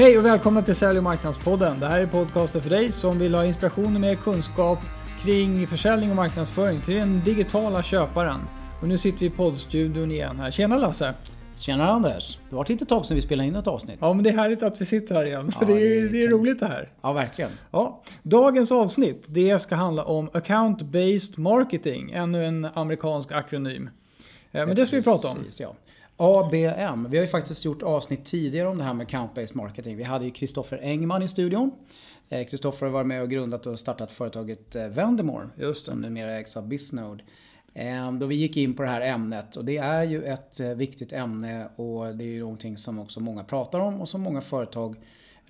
Hej och välkomna till Sälj och marknadspodden. Det här är podcasten för dig som vill ha inspiration och mer kunskap kring försäljning och marknadsföring till den digitala köparen. Och nu sitter vi i poddstudion igen här. Tjena Lasse! Tjena Anders! Det var lite tag sedan vi spelade in ett avsnitt. Ja men det är härligt att vi sitter här igen. För Ja, det, är, det är roligt det här. Ja, verkligen. Ja, dagens avsnitt det ska handla om Account-Based Marketing, ännu en amerikansk akronym. Eh, Men det ska vi prata om. Precis, ja. ABM. Vi har ju faktiskt gjort avsnitt tidigare om det här med account-based marketing. Vi hade ju Kristoffer Engman i studion. Eh, Kristoffer har varit med och grundat och startat företaget eh, Vendemore. Just det. Som numera ägs av Bisnode. Eh, Då vi gick in på det här ämnet och det är ju ett eh, viktigt ämne och det är ju någonting som också många pratar om och som många företag,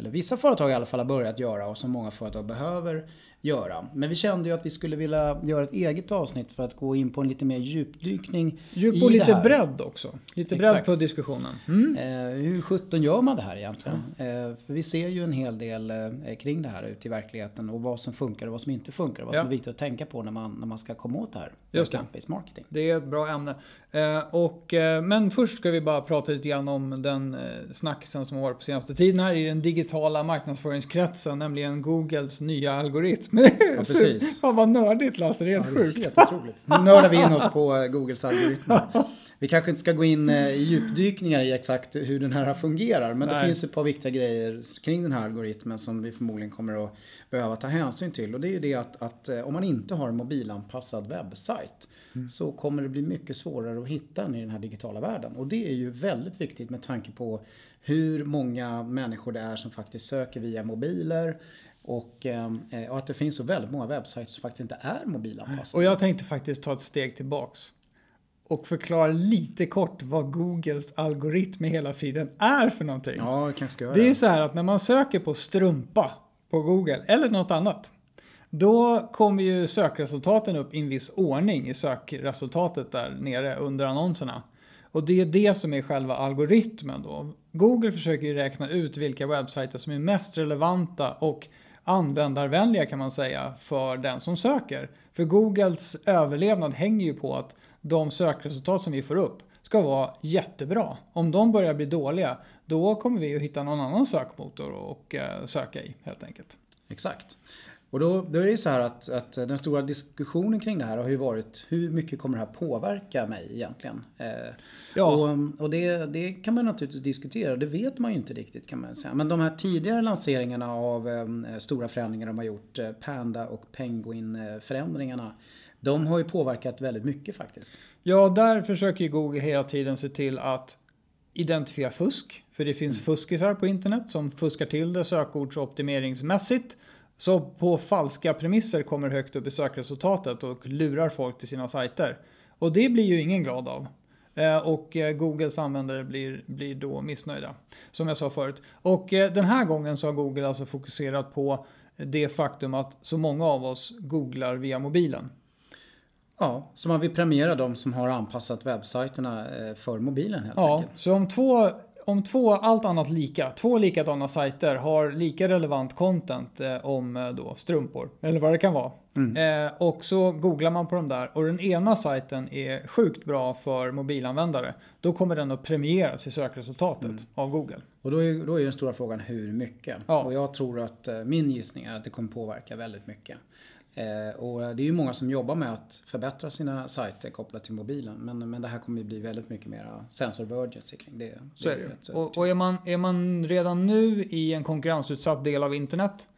eller vissa företag i alla fall har börjat göra och som många företag behöver göra. Men vi kände ju att vi skulle vilja göra ett eget avsnitt för att gå in på en lite mer djupdykning Djup i och det lite här. bredd också. Lite bredd Exakt. på diskussionen. Mm. Eh, hur sjutton gör man det här egentligen? Eh, för vi ser ju en hel del eh, kring det här ute i verkligheten och vad som funkar och vad som inte funkar och vad som Ja. är viktigt att tänka på när man, när man ska komma åt det här. Just det. Marketing. Det är ett bra ämne. Eh, och, eh, men först ska vi bara prata lite grann om den eh, snackisen som har varit på senaste tiden här i den digitala marknadsföringskretsen, nämligen Googles nya algoritm. Ja, precis. Fan vad nördigt Lasse, det är helt Ja, sjukt. Helt otroligt. Nu nördar vi in oss på Googles algoritmer. Vi kanske inte ska gå in eh, i djupdykningar i exakt hur den här fungerar. Men det Nej. finns ett par viktiga grejer kring den här algoritmen som vi förmodligen kommer att behöva ta hänsyn till. Och det är ju det att, att eh, om man inte har en mobilanpassad webbsajt så kommer det bli mycket svårare att hitta den i den här digitala världen. Och det är ju väldigt viktigt med tanke på hur många människor det är som faktiskt söker via mobiler. Och, eh, och att det finns så väldigt många webbsajter som faktiskt inte är mobilanpassade. Och jag tänkte faktiskt ta ett steg tillbaks och förklara lite kort vad Googles algoritm i hela friden är för någonting. Ja, vi kanske ska göra Det är det. ju så här att när man söker på strumpa på Google eller något annat. Då kommer ju sökresultaten upp i en viss ordning i sökresultatet där nere under annonserna. Och det är det som är själva algoritmen då. Google försöker ju räkna ut vilka webbsajter som är mest relevanta och användarvänliga kan man säga för den som söker. För Googles överlevnad hänger ju på att de sökresultat som vi får upp ska vara jättebra. Om de börjar bli dåliga, då kommer vi att hitta någon annan sökmotor och eh, söka i helt enkelt. Exakt. Och då, då är det ju så här att, att den stora diskussionen kring det här har ju varit hur mycket kommer det här påverka mig egentligen? Eh, Ja. Och, och det, det kan man naturligtvis diskutera, det vet man ju inte riktigt kan man säga. Men de här tidigare lanseringarna av eh, stora förändringar de har gjort, eh, Panda och Penguin eh, förändringarna, de har ju påverkat väldigt mycket faktiskt. Ja, där försöker ju Google hela tiden se till att identifiera fusk. För det finns fuskisar på internet som fuskar till det sökordsoptimeringsmässigt. Så på falska premisser kommer högt upp i sökresultatet och lurar folk till sina sajter. Och det blir ju ingen glad av. Eh, Och eh, Googles användare blir, blir då missnöjda. Som jag sa förut. Och eh, den här gången så har Google alltså fokuserat på det faktum att så många av oss googlar via mobilen. Ja, så man vill premiera de som har anpassat webbsajterna eh, för mobilen helt Ja, enkelt. så om två, om två, allt annat lika, två likadana sajter har lika relevant content eh, om eh, då strumpor, eller vad det kan vara. Eh, och så googlar man på de där och den ena sajten är sjukt bra för mobilanvändare. Då kommer den att premieras i sökresultatet av Google. Och då är, då är den stora frågan hur mycket? Ja. Och jag tror att eh, min gissning är att det kommer påverka väldigt mycket. Eh, och det är ju många som jobbar med att förbättra sina sajter kopplat till mobilen. Men, men det här kommer ju bli väldigt mycket mer sensor of urgency kring det. Så är det. rätt så Och, och är, man, är man redan nu i en konkurrensutsatt del av internet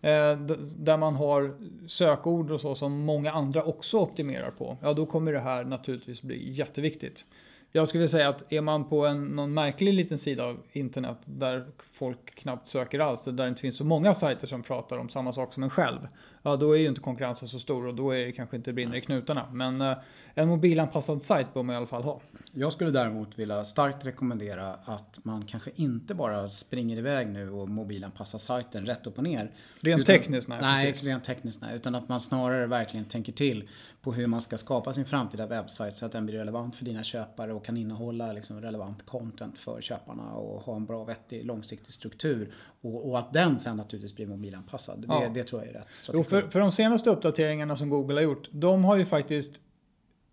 eh, där man har sökord och så som många andra också optimerar på, ja då kommer det här naturligtvis bli jätteviktigt. Jag skulle säga att är man på en, någon märklig liten sida av internet där folk knappt söker alls, där det inte finns så många sajter som pratar om samma sak som en själv, ja då är ju inte konkurrensen så stor och då är det kanske inte brinner i knutarna. Men eh, en mobilanpassad sajt bör man i alla fall ha. Jag skulle däremot vilja starkt rekommendera att man kanske inte bara springer iväg nu och mobilanpassar sajten rätt upp och ner. Rent Utan- tekniskt, nej, Nej, precis. rent tekniskt nej. Utan att man snarare verkligen tänker till på hur man ska skapa sin framtida webbsajt så att den blir relevant för dina köpare och kan innehålla liksom relevant content för köparna och ha en bra, vettig, långsiktig struktur. Och, och att den sen naturligtvis blir mobilanpassad. Det, Ja. det tror jag är rätt Jo, strategi. för, för de senaste uppdateringarna som Google har gjort, de har ju faktiskt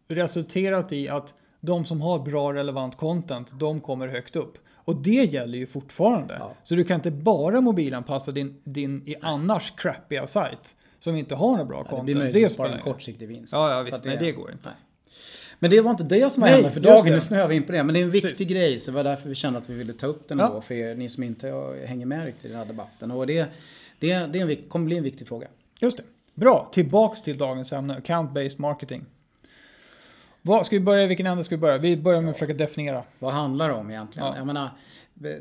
resulterat i att de som har bra relevant content, de kommer högt upp. Och det gäller ju fortfarande. Ja. Så du kan inte bara mobilanpassa din, din i annars crappiga sajt som inte har några bra Ja, det content. blir möjligt att spelar spara en kortsiktig vinst. Ja, ja visst. att Nej, det går inte. Nej. Men det var inte det som var ämnet för dagen. Nu snöar vi in på det. Men det är en viktig Precis. grej. Så det var därför vi kände att vi ville ta upp den Ja. då. För er, ni som inte hänger med riktigt i den här debatten. Och det, det, det en, kommer bli en viktig fråga. Just det. Bra, tillbaks till dagens ämne, account-based marketing. Vad, ska vi börja, i vilken ände ska vi börja? Vi börjar med att försöka definiera. Vad handlar det om egentligen? Ja. Jag menar,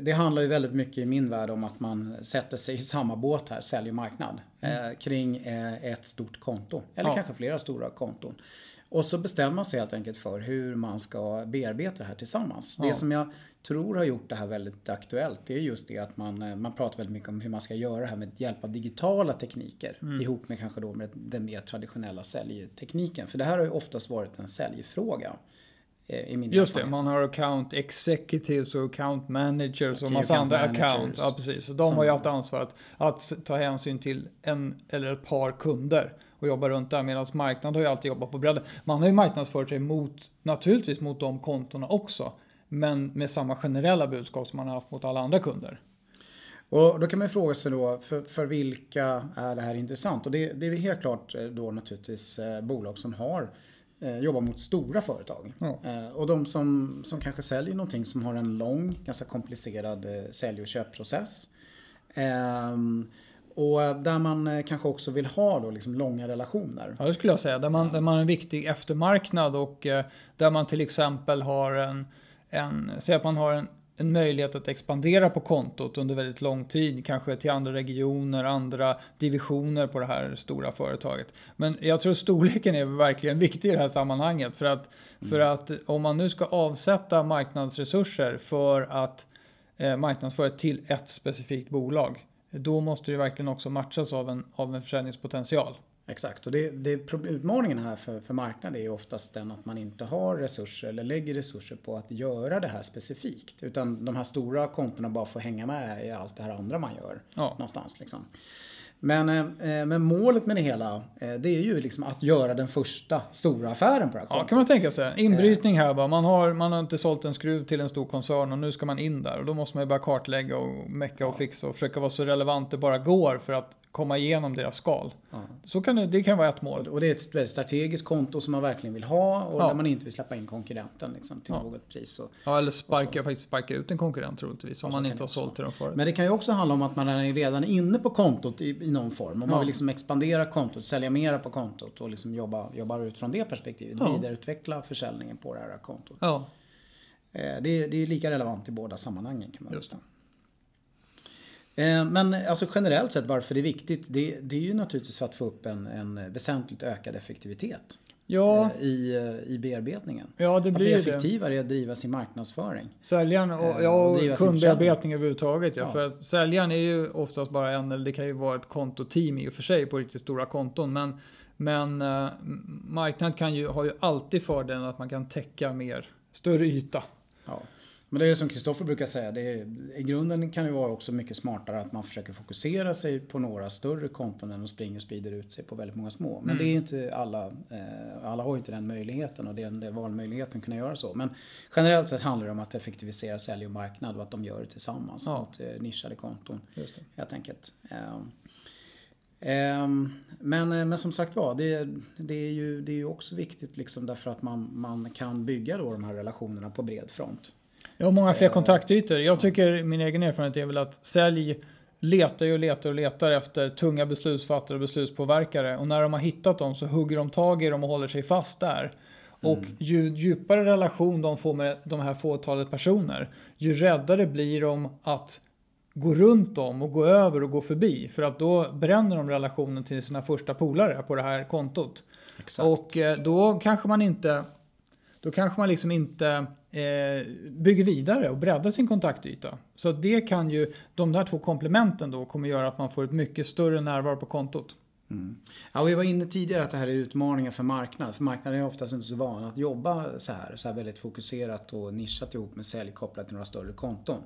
det handlar ju väldigt mycket i min värld om att man sätter sig i samma båt här, sälj och marknad, eh, kring eh, ett stort konto. Eller Ja. kanske flera stora konton. Och så bestämmer man sig helt enkelt för hur man ska bearbeta det här tillsammans. Ja. Det som jag tror har gjort det här väldigt aktuellt, det är just det att man, eh, man pratar väldigt mycket om hur man ska göra det här med hjälp av digitala tekniker. Mm. Ihop med kanske då med den mer traditionella säljtekniken. För det här har ju oftast varit en säljfråga. eh, I min Just det, man har account executives och account managers och massa andra managers account. Ja, precis. Så de som- har ju haft ansvar att, ta hänsyn till en eller ett par kunder och jobba runt där. Medan marknad har ju alltid jobbat på bredden. Man har ju marknadsfört sig mot, naturligtvis mot de kontona också. Men med samma generella budskap som man har haft mot alla andra kunder. Och då kan man fråga sig då, för, för vilka är det här intressant? Och det, det är helt klart eh, då naturligtvis eh, bolag som har eh, jobbar mot stora företag. Ja. Och de som, som kanske säljer någonting som har en lång, ganska komplicerad sälj och köpprocess. Och där man eh, kanske också vill ha då liksom långa relationer. Ja, det skulle jag säga. Där man, där man har en viktig eftermarknad och eh, där man till exempel har en, en säg att man har en, en möjlighet att expandera på kontot under väldigt lång tid, kanske till andra regioner, andra divisioner på det här stora företaget. Men jag tror storleken är verkligen viktig i det här sammanhanget för att, för att om man nu ska avsätta marknadsresurser för att eh, marknadsföra till ett specifikt bolag, då måste det verkligen också matchas av en, av en försäljningspotential. Exakt, och det, det, utmaningen här för, för marknaden är oftast den att man inte har resurser eller lägger resurser på att göra det här specifikt. Utan de här stora kontona bara får hänga med i allt det här andra man gör. Ja. Någonstans liksom. Men, eh, men målet med det hela, eh, det är ju liksom att göra den första stora affären på det här Ja, kontot. kan man tänka sig. Inbrytning här bara. Man har, man har inte sålt en skruv till en stor koncern och nu ska man in där. Och då måste man ju bara kartlägga och mecka och fixa och försöka vara så relevant det bara går för att komma igenom deras skal. Ja. Så kan det, det kan vara ett mål. Och det är ett väldigt strategiskt konto som man verkligen vill ha och Ja. där man inte vill släppa in konkurrenten liksom, till Ja. något pris. Och, Ja, eller sparka, faktiskt sparka ut en konkurrent troligtvis. Om man inte har sålt till dem förut. Men det kan ju också handla om att man är redan inne på kontot i, i någon form. Om man vill liksom expandera kontot, sälja mera på kontot och liksom jobba, jobba ut från det perspektivet. Ja. Vidareutveckla försäljningen på det här kontot. Ja, Eh, Det, är- det är lika relevant i båda sammanhangen kan man säga. Eh, Men alltså generellt sett varför det är viktigt, det, det är ju naturligtvis för att få upp en, en väsentligt ökad effektivitet ja, eh, i, eh, i bearbetningen. ja det Att bli blir ju det. effektivare i att driva sin marknadsföring. Säljaren och, ja, och kundbearbetning överhuvudtaget. Ja. Ja. För att säljaren är ju oftast bara en, eller det kan ju vara ett kontoteam i och för sig på riktigt stora konton. Men, men eh, marknad kan ju, har ju alltid fördelen att man kan täcka mer, större yta. Ja. Men det är som Kristoffer brukar säga, det är, i grunden kan det vara också mycket smartare att man försöker fokusera sig på några större konton än att springa och sprider ut sig på väldigt många små. Men Mm. det är ju inte alla, eh, alla har ju inte den möjligheten och den, den valmöjligheten att kunna göra så. Men generellt sett handlar det om att effektivisera sälj och marknad och att de gör det tillsammans Ja. mot eh, nischade konton. Just det. Helt enkelt. Ehm, ehm, men, eh, men som sagt var, det, det, är ju, det är ju också viktigt liksom därför att man, man kan bygga då de här relationerna på bred front. Har många fler Eh, kontaktytor. Jag tycker min egen erfarenhet är väl att sälj letar ju och letar och letar efter tunga beslutsfattare och beslutspåverkare. Och när de har hittat dem så hugger de tag i dem och håller sig fast där. Och ju djupare relation de får med de här fåtalet personer, ju räddare blir de att gå runt dem och gå över och gå förbi. För att då bränner de relationen till sina första polare på det här kontot. Exakt. Och eh, då kanske man inte då kanske man liksom inte eh, bygger vidare och breddar sin kontaktyta. Så det kan ju, de där två komplementen då kommer göra att man får ett mycket större närvaro på kontot. Mm. Ja, vi var inne tidigare att det här är utmaningar för marknaden. För marknaden är oftast inte så van att jobba så här, så här väldigt fokuserat och nischat ihop med sälj kopplat till några större konton.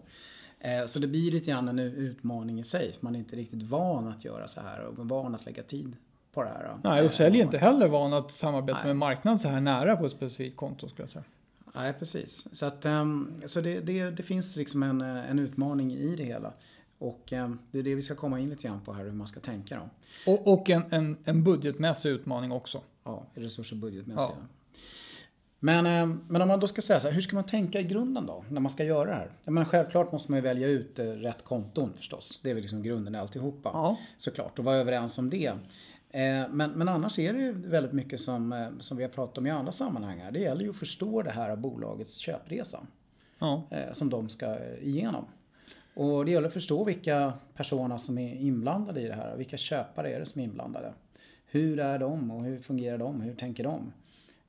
Eh, Så det blir lite grann en utmaning i sig. för Man är inte riktigt van att göra så här och van att lägga tid på det här. Nej, och Eh, sälj är inte heller van att samarbeta Nej. med marknad så här nära på ett specifikt konto skulle jag säga. Nej, precis. Så, att, um, så det, det, det, finns liksom en, en utmaning i det hela. Och um, det är det vi ska komma in lite grann på här, hur man ska tänka då. Och, och en, en, en budgetmässig utmaning också. Ja, resurs och budgetmässiga. Ja. Men, eh, men om man då ska säga så här, hur ska man tänka i grunden då när man ska göra det här? Jag menar, självklart måste man ju välja ut eh, rätt konton förstås. Det är väl liksom grunden i alltihopa. Ja. Såklart, och vara överens om det. Eh, men, men annars är det ju väldigt mycket som, som vi har pratat om i andra sammanhang här. Det gäller ju att förstå det här av bolagets köpresa. Ja. Som de ska igenom. Och det gäller att förstå vilka personer som är inblandade i det här. Vilka köpare är det som är inblandade? Hur är de och hur fungerar de? Hur tänker de?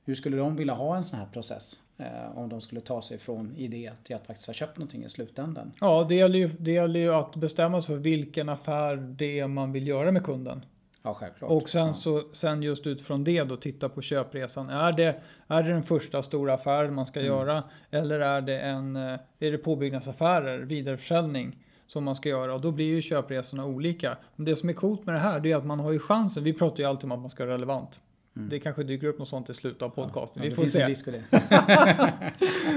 Hur skulle de vilja ha en sån här process? Eh, om de skulle ta sig från idé till att faktiskt ha köpt någonting i slutändan. Ja, det gäller, ju, det gäller ju att bestämma sig för vilken affär det är man vill göra med kunden. Ja, självklart. Och sen, ja. så, sen just utifrån det då titta på köpresan. Är det, är det den första stora affären man ska mm. göra? Eller är det, en, eh, är det påbyggnadsaffärer, vidareförsäljning? som man ska göra och då blir ju köpresorna olika. Men det som är coolt med det här det är att man har ju chansen. Vi pratar ju alltid om att man ska vara relevant. Mm. Det kanske dyker upp något sånt i slutet av podcasten. Ja, vi får se.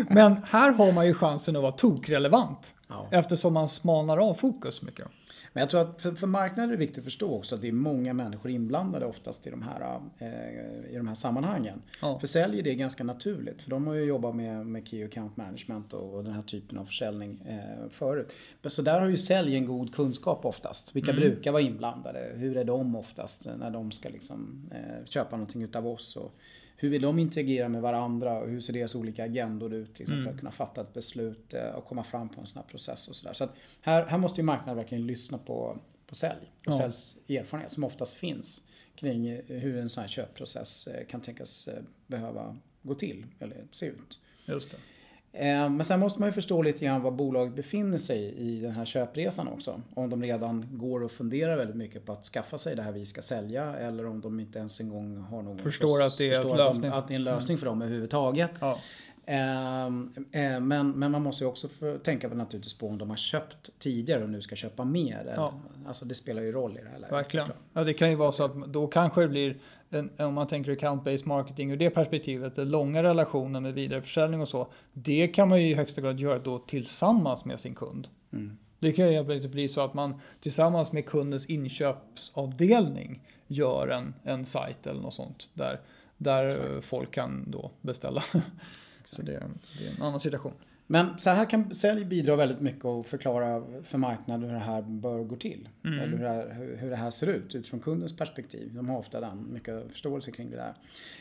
Men här har man ju chansen att vara tokrelevant. Ja. Eftersom man smalnar av fokus mycket. Men jag tror att för, för marknaden är det viktigt att förstå också att det är många människor inblandade oftast i de här, eh, i de här sammanhangen. Ja. För sälj är det ganska naturligt för de har ju jobbat med, med Key Account Management och, och den här typen av försäljning eh, förut. Så där har ju sälj en god kunskap oftast. Vilka mm. brukar vara inblandade? Hur är de oftast när de ska liksom, eh, köpa någonting utav oss? Och, hur vill de interagera med varandra och hur ser deras olika agendor ut liksom, mm. för att kunna fatta ett beslut eh, och komma fram på en sån här process och sådär. Så, så här, här måste ju marknaden verkligen lyssna på, på sälj och ja. säljs erfarenhet som oftast finns kring eh, hur en sån här köpprocess eh, kan tänkas behöva gå till eller se ut. Just det. Eh, men sen måste man ju förstå lite grann var bolaget befinner sig i den här köpresan också. Om de redan går och funderar väldigt mycket på att skaffa sig det här vi ska sälja eller om de inte ens en gång har någon Förstår att det är, förstår att, de, att det är en lösning för dem överhuvudtaget. Ja. Ehm, eh, men, men man måste ju också tänka på naturligtvis på om de har köpt tidigare och nu ska köpa mer. Ja. Alltså det spelar ju roll i det här läget. Verkligen. Ja, det kan ju vara så att då kanske det blir, en, om man tänker account-based marketing ur det perspektivet, den långa relationen med vidareförsäljning och så. Det kan man ju i högsta grad göra då tillsammans med sin kund. Mm. Det kan ju bli så att man tillsammans med kundens inköpsavdelning gör en, en sajt eller något sånt där, där folk kan då beställa. Så det, det, är en annan situation. Men så här kan sälj bidra väldigt mycket och förklara för marknaden hur det här bör gå till. Mm. Eller hur det, här, hur det, här, ser ut utifrån kundens perspektiv. De har ofta den, mycket förståelse kring det där.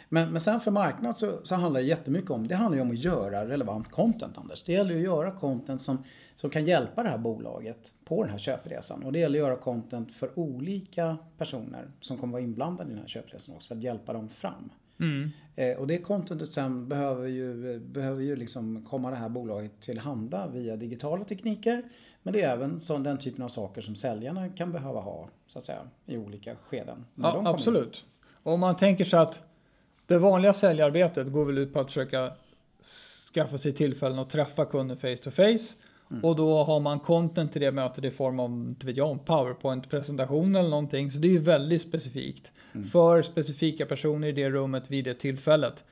Men, men sen för marknad så, så handlar det jättemycket om, det handlar ju om att göra relevant content Anders. Det gäller ju att göra content som, som kan hjälpa det här bolaget på den här köpresan. Och det gäller att göra content för olika personer som kommer vara inblandade i den här köpresan också för att hjälpa dem fram. Mm. Eh, och det contentet sen behöver ju, behöver ju liksom komma det här bolaget tillhanda via digitala tekniker. Men det är även så, den typen av saker som säljarna kan behöva ha så att säga i olika skeden. Ja, absolut. Och om man tänker sig att det vanliga säljarbetet går väl ut på att försöka skaffa sig tillfällen att träffa kunden face to face. Mm. Och då har man content till det mötet i form av, inte vet jag, powerpoint-presentation eller någonting. Så det är ju väldigt specifikt. Mm. För specifika personer i det rummet vid det tillfället.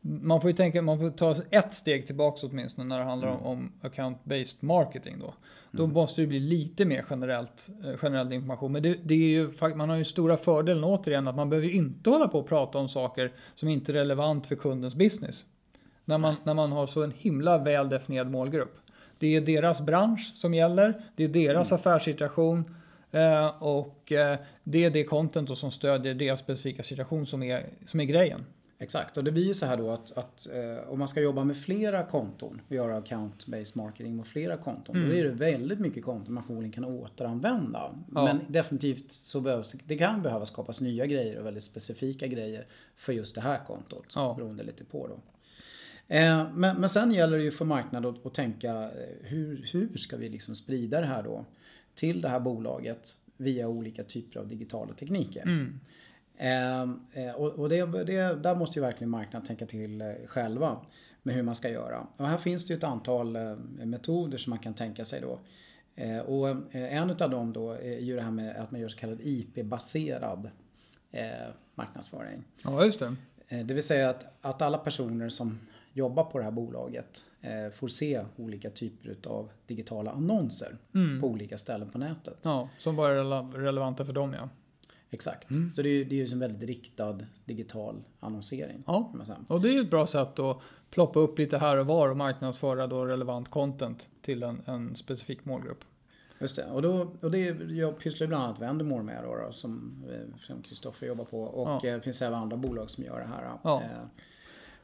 Man får ju tänka, man får ta ett steg tillbaka åtminstone när det handlar mm. om, account-based marketing då. Då mm. måste det bli lite mer generellt, eh, generell information. Men det, det, är ju, man har ju stora fördelen återigen att man behöver inte hålla på och prata om saker som inte är relevant för kundens business. När man, när man har så en himla väl definierad målgrupp. Det är deras bransch som gäller, det är deras mm. affärssituation eh, och eh, det är det content som stödjer deras specifika situation som är, som är grejen. Exakt, och det blir ju så här då att, att eh, om man ska jobba med flera konton och göra account-based marketing med flera konton. Mm. Då är det väldigt mycket konton man förmodligen kan återanvända. Ja. Men definitivt så behövs det, kan behöva skapas nya grejer och väldigt specifika grejer för just det här kontot. Ja. Beroende lite på då. Eh, men, men sen gäller det ju för marknaden att, att tänka eh, hur, hur ska vi liksom sprida det här då till det här bolaget via olika typer av digitala tekniker. Mm. Eh, och, och det, det, där måste ju verkligen marknaden tänka till själva med hur man ska göra. Och här finns det ju ett antal metoder som man kan tänka sig då. Och en utav dem då är ju det här med att man gör så kallad IP-baserad marknadsföring. Ja, just det. Det vill säga att, att alla personer som jobbar på det här bolaget eh, får se olika typer av digitala annonser Mm. på olika ställen på nätet. Ja, som bara är rele- relevanta för dem ja. Exakt. Mm. Så det är ju det är en väldigt riktad digital annonsering. Ja. Och det är ju ett bra sätt att ploppa upp lite här och var och marknadsföra då relevant content till en, en specifik målgrupp. Just det. Och, då, och det jag pysslar bland annat Vendemore med då, då som eh, Kristoffer jobbar på. Och Ja. eh, det finns även andra bolag som gör det här. Ja. Eh, eh,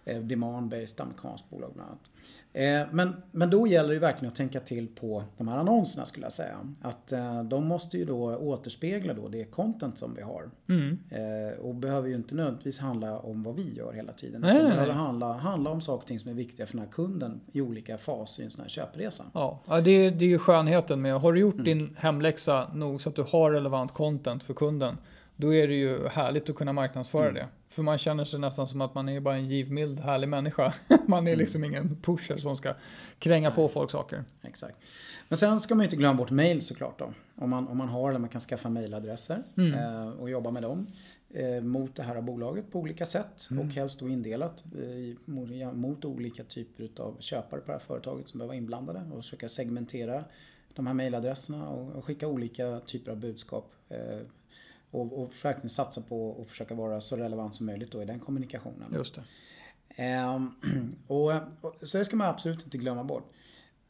Demand-based amerikanskt bolag bland annat. Eh, men, men då gäller det verkligen att tänka till på de här annonserna skulle jag säga. Att eh, de måste ju då återspegla då det content som vi har. Mm. Eh, och behöver ju inte nödvändigtvis handla om vad vi gör hela tiden. Nej, utan det behöver handla, handla om saker och ting som är viktiga för den här kunden i olika faser i en sån här köpresa. Ja, ja det, är- det är ju skönheten med, har du gjort Mm. din hemläxa nog så att du har relevant content för kunden, då är det ju härligt att kunna marknadsföra Mm. det. För man känner sig nästan som att man är bara en givmild, härlig människa. Man är Mm. liksom ingen pusher som ska kränga på folk saker. Exakt. Men sen ska man ju inte glömma bort mail såklart då. Om man, om man har eller man kan skaffa mailadresser Mm. eh, och jobba med dem eh, mot det här bolaget på olika sätt Mm. och helst då indelat eh, mot, olika typer av köpare på det här företaget som behöver vara inblandade och försöka segmentera de här mailadresserna och, och skicka olika typer av budskap. Och, och verkligen satsa på att försöka vara så relevant som möjligt då i den kommunikationen. Just det. Ehm, och, och, så det ska man absolut inte glömma bort.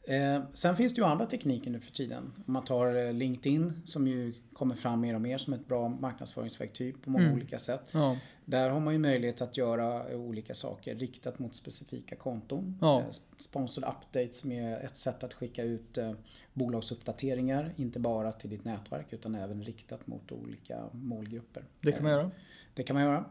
Eh, sen finns det ju andra tekniker nu för tiden. Om man tar eh, LinkedIn som ju kommer fram mer och mer som ett bra marknadsföringsverktyg på många Mm. olika sätt. Ja, Där har man ju möjlighet att göra eh, olika saker riktat mot specifika konton. Ja. Eh, Sponsored updates som är ett sätt att skicka ut eh, bolagsuppdateringar. Inte bara till ditt nätverk utan även riktat mot olika målgrupper. det kan man Eh, göra. det kan man göra.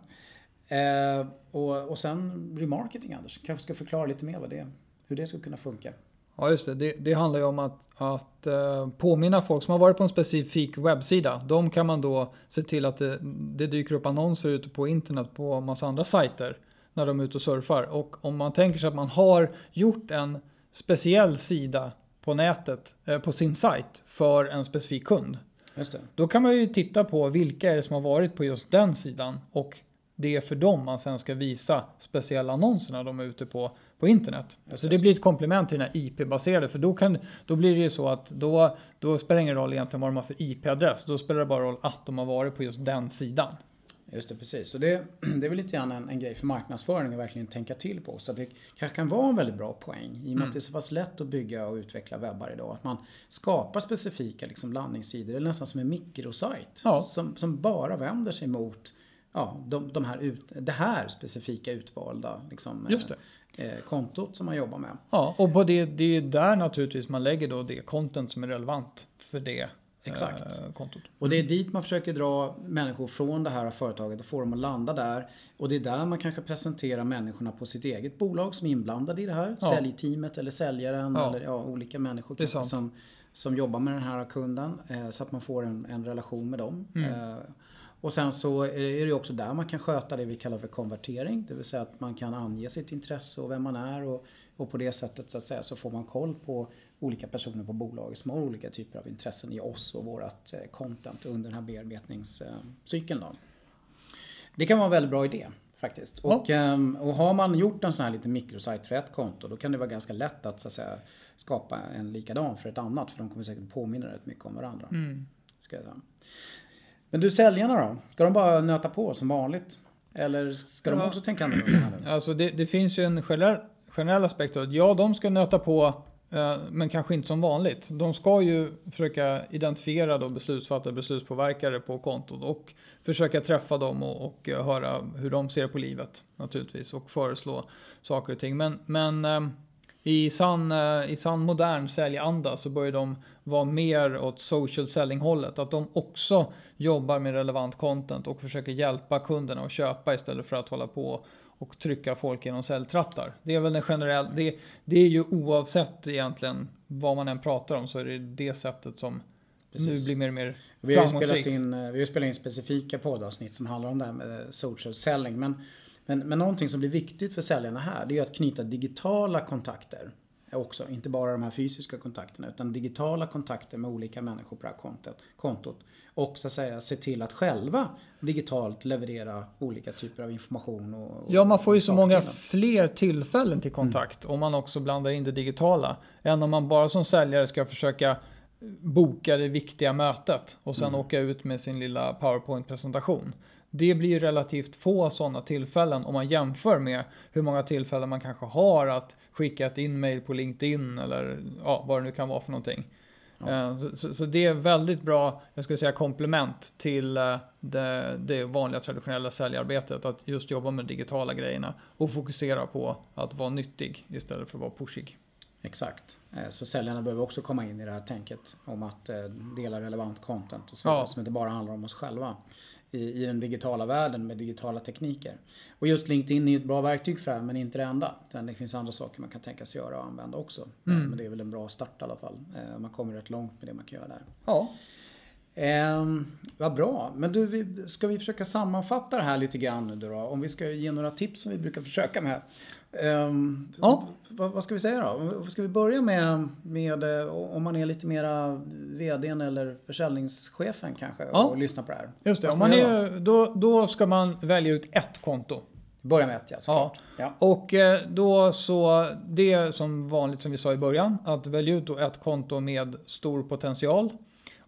Eh, och, och sen remarketing Anders. Kanske ska förklara lite mer vad det, hur det ska kunna funka. Ja just det, det, det handlar ju om att, att eh, påminna folk som har varit på en specifik webbsida. De kan man då se till att det, det dyker upp annonser ute på internet på massa andra sajter när de är ute och surfar. Och om man tänker sig att man har gjort en speciell sida på nätet, eh, på sin sajt för en specifik kund. Just det. Då kan man ju titta på vilka är det som har varit på just den sidan och det är för dem man sen ska visa speciella annonserna de är ute på på internet. Just Så det. blir ett komplement till den här IP-baserade för då, kan, då blir det ju så att då, då spelar det ingen roll egentligen vad de har för IP-adress. Då spelar det bara roll att de har varit på just den sidan. Just det, precis. Så det, det är väl lite grann en, en grej för marknadsföring att verkligen tänka till på. Så det kanske kan vara en väldigt bra poäng. I och med Mm. att det är så pass lätt att bygga och utveckla webbar idag. Att man skapar specifika liksom, landningssidor, eller nästan som en mikrosajt. Ja. Som, som bara vänder sig mot ja, de, de här ut, det här specifika utvalda liksom, Eh, eh, kontot som man jobbar med. Ja, och på det, det är där naturligtvis man lägger då det content som är relevant för det Exakt. eh, kontot. Och det är dit man försöker dra människor från det här företaget och få dem att landa där. Och det är där man kanske presenterar människorna på sitt eget bolag som är inblandade i det här. Ja. Säljteamet eller säljaren Ja. eller ja, olika människor kanske som, som jobbar med den här kunden. Eh, så att man får en, en relation med dem. Mm. Eh, och sen så är det också där man kan sköta det vi kallar för konvertering. Det vill säga att man kan ange sitt intresse och vem man är. Och, och på det sättet så att säga så får man koll på olika personer på bolaget som har olika typer av intressen i oss och vårat eh, content under den här bearbetningscykeln. Då. Det kan vara en väldigt bra idé faktiskt. Ja. Och, ehm, och har man gjort en sån här liten mikrosajt för ett konto då kan det vara ganska lätt att, så att säga, skapa en likadan för ett annat för de kommer säkert påminna rätt mycket om varandra. Mm. Ska jag säga. Men du säljarna då? Ska de bara nöta på som vanligt? Eller ska de Ja. också tänka annorlunda? Alltså det, det finns ju en generell, generell aspekt. av att Ja, de ska nöta på, eh, men kanske inte som vanligt. De ska ju försöka identifiera då beslutsfattare, beslutspåverkare på kontot och försöka träffa dem och, och eh, höra hur de ser på livet naturligtvis och föreslå saker och ting. Men, men eh, i sann, eh, i sann modern säljanda så börjar de vara mer åt social selling hållet. Att de också jobbar med relevant content och försöker hjälpa kunderna att köpa istället för att hålla på och trycka folk genom säljtrattar. Det är väl en generell, det, det är ju oavsett egentligen vad man än pratar om så är det det sättet som Precis. nu blir mer och mer Vi har ju spelat framgångsrikt. in, eh, vi har spelat in specifika poddavsnitt som handlar om det här med social selling. Men, men, men någonting som blir viktigt för säljarna här det är att knyta digitala kontakter. också. Inte bara de här fysiska kontakterna utan digitala kontakter med olika människor på det här kontot. kontot. Och så att säga se till att själva digitalt leverera olika typer av information. Och, och ja, man får ju så många till fler tillfällen till kontakt om man också blandar in det digitala. Än om man bara som säljare ska försöka boka det viktiga mötet och sen åka ut med sin lilla powerpoint-presentation. Det blir relativt få sådana tillfällen om man jämför med hur många tillfällen man kanske har att skicka ett inmail på LinkedIn eller ja, vad det nu kan vara för någonting. Eh, Så, så, så det är väldigt bra, jag skulle säga komplement till eh, det, det vanliga traditionella säljarbetet. Att just jobba med digitala grejerna och fokusera på att vara nyttig istället för att vara pushig. Exakt. Eh, Så säljarna behöver också komma in i det här tänket om att dela relevant content och så vidare, Ja. som inte bara handlar om oss själva i, i den digitala världen med digitala tekniker. Och just LinkedIn är ett bra verktyg för det här men inte det enda. Det finns andra saker man kan tänka sig göra och använda också. Mm. Men det är väl en bra start i alla fall. Eh, Man kommer rätt långt med det man kan göra där. Ja, Ehm, vad bra. Men du, vi, ska vi försöka sammanfatta det här lite grann nu då? Om vi ska ge några tips som vi brukar försöka med. Ehm, Ja. vad, vad ska vi säga då? Ska vi börja med, med eh, om man är lite mera VDn eller försäljningschefen kanske Ja. och lyssnar på det här? just det. Om man är, då, då ska man välja ut ett konto. Börja med ett ja, Ja. såklart. Ja. Och eh, då så, det är som vanligt som vi sa i början, att välja ut då ett konto med stor potential.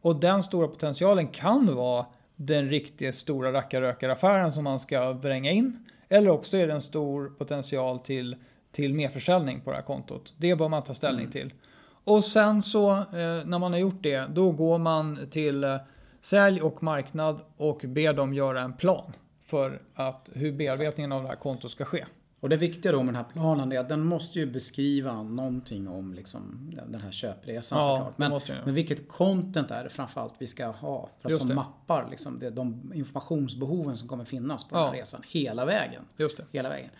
Och den stora potentialen kan vara den riktigt stora rackarrökaraffären som man ska vränga in. Eller också är det en stor potential till, till merförsäljning på det här kontot. Det bör man ta ställning till. Och sen så eh, när man har gjort det, då går man till eh, sälj och marknad och ber dem göra en plan för att hur bearbetningen av det här kontot ska ske. Och det viktiga då med den här planen är att den måste ju beskriva någonting om liksom den här köpresan Ja, såklart. Men, måste men vilket content är det framförallt vi ska ha? För att som det. mappar liksom det, de informationsbehoven som kommer finnas på den här Ja. resan hela vägen. Just det. Hela vägen.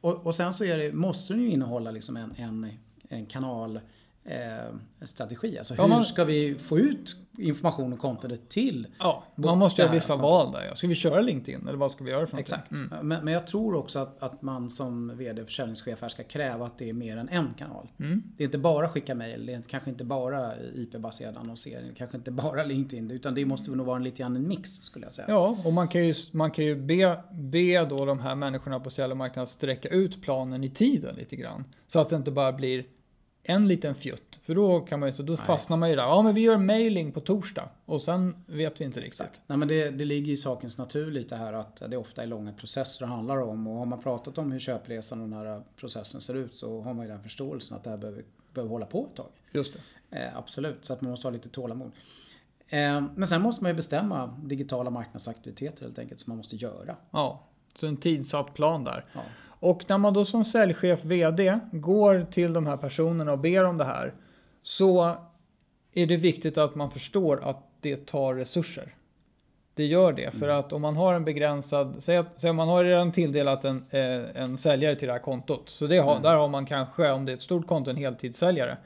Och, och sen så det, måste den ju innehålla liksom en, en, en kanal eh, strategi. Alltså Ja, hur man- ska vi få ut information och contentet till Ja, man måste göra vissa kontot. val där. ja. Ska vi köra LinkedIn eller vad ska vi göra för någonting? Exakt. Mm. Men, men jag tror också att, att man som VD och försäljningschef här ska kräva att det är mer än en kanal. Mm. Det är inte bara skicka mejl, det är kanske inte bara IP-baserad annonsering, kanske inte bara LinkedIn, utan det måste nog vara en lite grann en mix skulle jag säga. Ja, och man kan ju, man kan ju be, be då de här människorna på säljmarknaden att sträcka ut planen i tiden lite grann. Så att det inte bara blir en liten fjutt. För då kan man ju, så då Nej. fastnar man ju där. Ja, men vi gör mailing på torsdag. Och sen vet vi inte riktigt. Exakt. Nej, men det, det ligger i sakens natur lite här att det ofta är långa processer det handlar om. Och har man pratat om hur köpresan och den här processen ser ut så har man ju den förståelsen att det här behöver, behöver hålla på ett tag. Just det. Eh, absolut, så att man måste ha lite tålamod. Eh, men sen måste man ju bestämma digitala marknadsaktiviteter helt enkelt som man måste göra. Ja, så en tidsatt plan där. Ja. Och när man då som säljchef, VD, går till de här personerna och ber om det här. Så är det viktigt att man förstår att det tar resurser. Det gör det, för att om man har en begränsad, säg säg man har redan tilldelat en, eh, en säljare till det här kontot. Så det har, där har man kanske, om det är ett stort konto, en heltidssäljare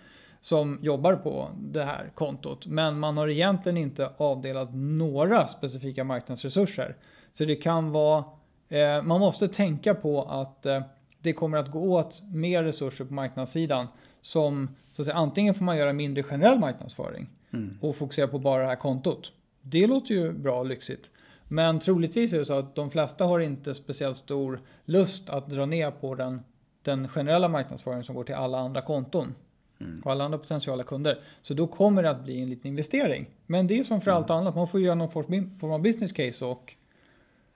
som jobbar på det här kontot. Men man har egentligen inte avdelat några specifika marknadsresurser. Så det kan vara, eh, man måste tänka på att eh, det kommer att gå åt mer resurser på marknadssidan som så att säga, antingen får man göra mindre generell marknadsföring Mm. och fokusera på bara det här kontot. Det låter ju bra och lyxigt. Men troligtvis är det så att de flesta har inte speciellt stor lust att dra ner på den, den generella marknadsföringen som går till alla andra konton Mm. och alla andra potentiella kunder. Så då kommer det att bli en liten investering. Men det är som för allt annat, man får göra någon form av business case och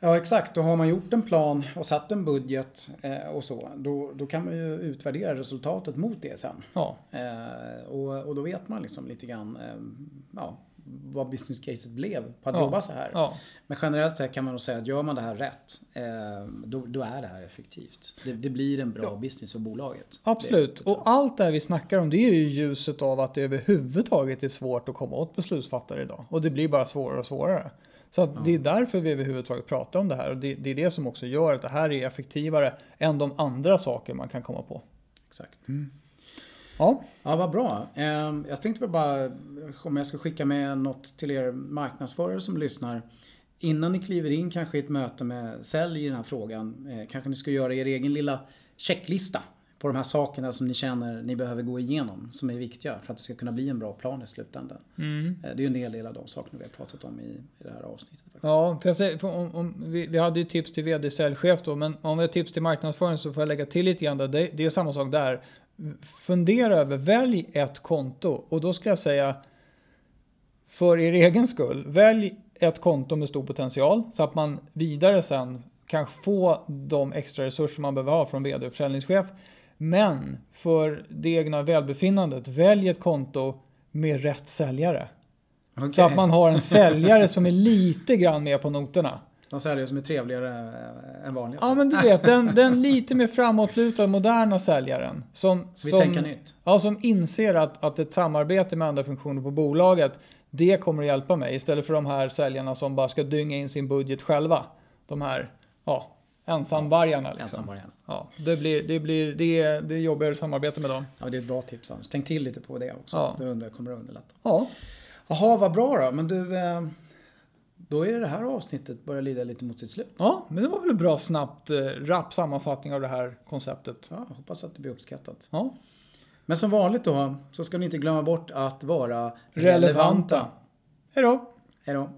Ja exakt, och har man gjort en plan och satt en budget eh, och så, då, då kan man ju utvärdera resultatet mot det sen. ja, Eh, och, och då vet man liksom lite grann eh, ja, vad business caset blev på att Ja. jobba så här. ja, Men generellt sett kan man nog säga att gör man det här rätt, eh, då, då är det här effektivt. Det, det blir en bra Ja. business för bolaget. absolut. Och allt det här vi snackar om det är ju ljuset av att det överhuvudtaget är svårt att komma åt beslutsfattare idag. Och det blir bara svårare och svårare. Så att det är därför vi överhuvudtaget pratar om det här. Och det, det är det som också gör att det här är effektivare än de andra saker man kan komma på. Exakt. Ja, Ja, vad bra. Eh, Jag tänkte bara om jag ska skicka med något till er marknadsförare som lyssnar. Innan ni kliver in kanske i ett möte med sälj i den här frågan, eh, kanske ni ska göra er egen lilla checklista på de här sakerna som ni känner ni behöver gå igenom som är viktiga för att det ska kunna bli en bra plan i slutändan. Mm. Eh, Det är ju en hel del av de sakerna vi har pratat om i, i det här avsnittet. Faktiskt. Ja, för jag säger, för om, om, vi, vi hade ju tips till vd säljchef då, men om vi har tips till marknadsföring så får jag lägga till lite grann. Där. Det, det är samma sak där. Fundera över, välj ett konto och då skulle jag säga för er egen skull, välj ett konto med stor potential så att man vidare sen kan få de extra resurser man behöver ha från vd och försäljningschef. Men för det egna välbefinnandet, välj ett konto med rätt säljare. Okej. Så att man har en säljare som är lite grann med på noterna. De säljare som är trevligare än vanliga. Ja men du vet, den, den lite mer framåtlutade moderna säljaren. Som, Så vi tänker nytt. Ja, som inser att, att ett samarbete med andra funktioner på bolaget, det kommer att hjälpa mig. Istället för de här säljarna som bara ska dynga in sin budget själva. De här, ja, ensamvargarna. Liksom. Ensamvargarna. Ja, det blir, det blir, det är, det är jobbigare att samarbeta med dem. Ja, det är ett bra tips Anders. Tänk till lite på det också. Ja. Det under, kommer att underlätta. Ja, Jaha, vad bra då. Men du, eh, då är det här avsnittet börjar lida lite mot sitt slut. ja men det var väl en bra snabbt, eh, rapp sammanfattning av det här konceptet. Ja, hoppas att det blir uppskattat. Ja. Men som vanligt då så ska ni inte glömma bort att vara Relevanta. Hej då! Hej då.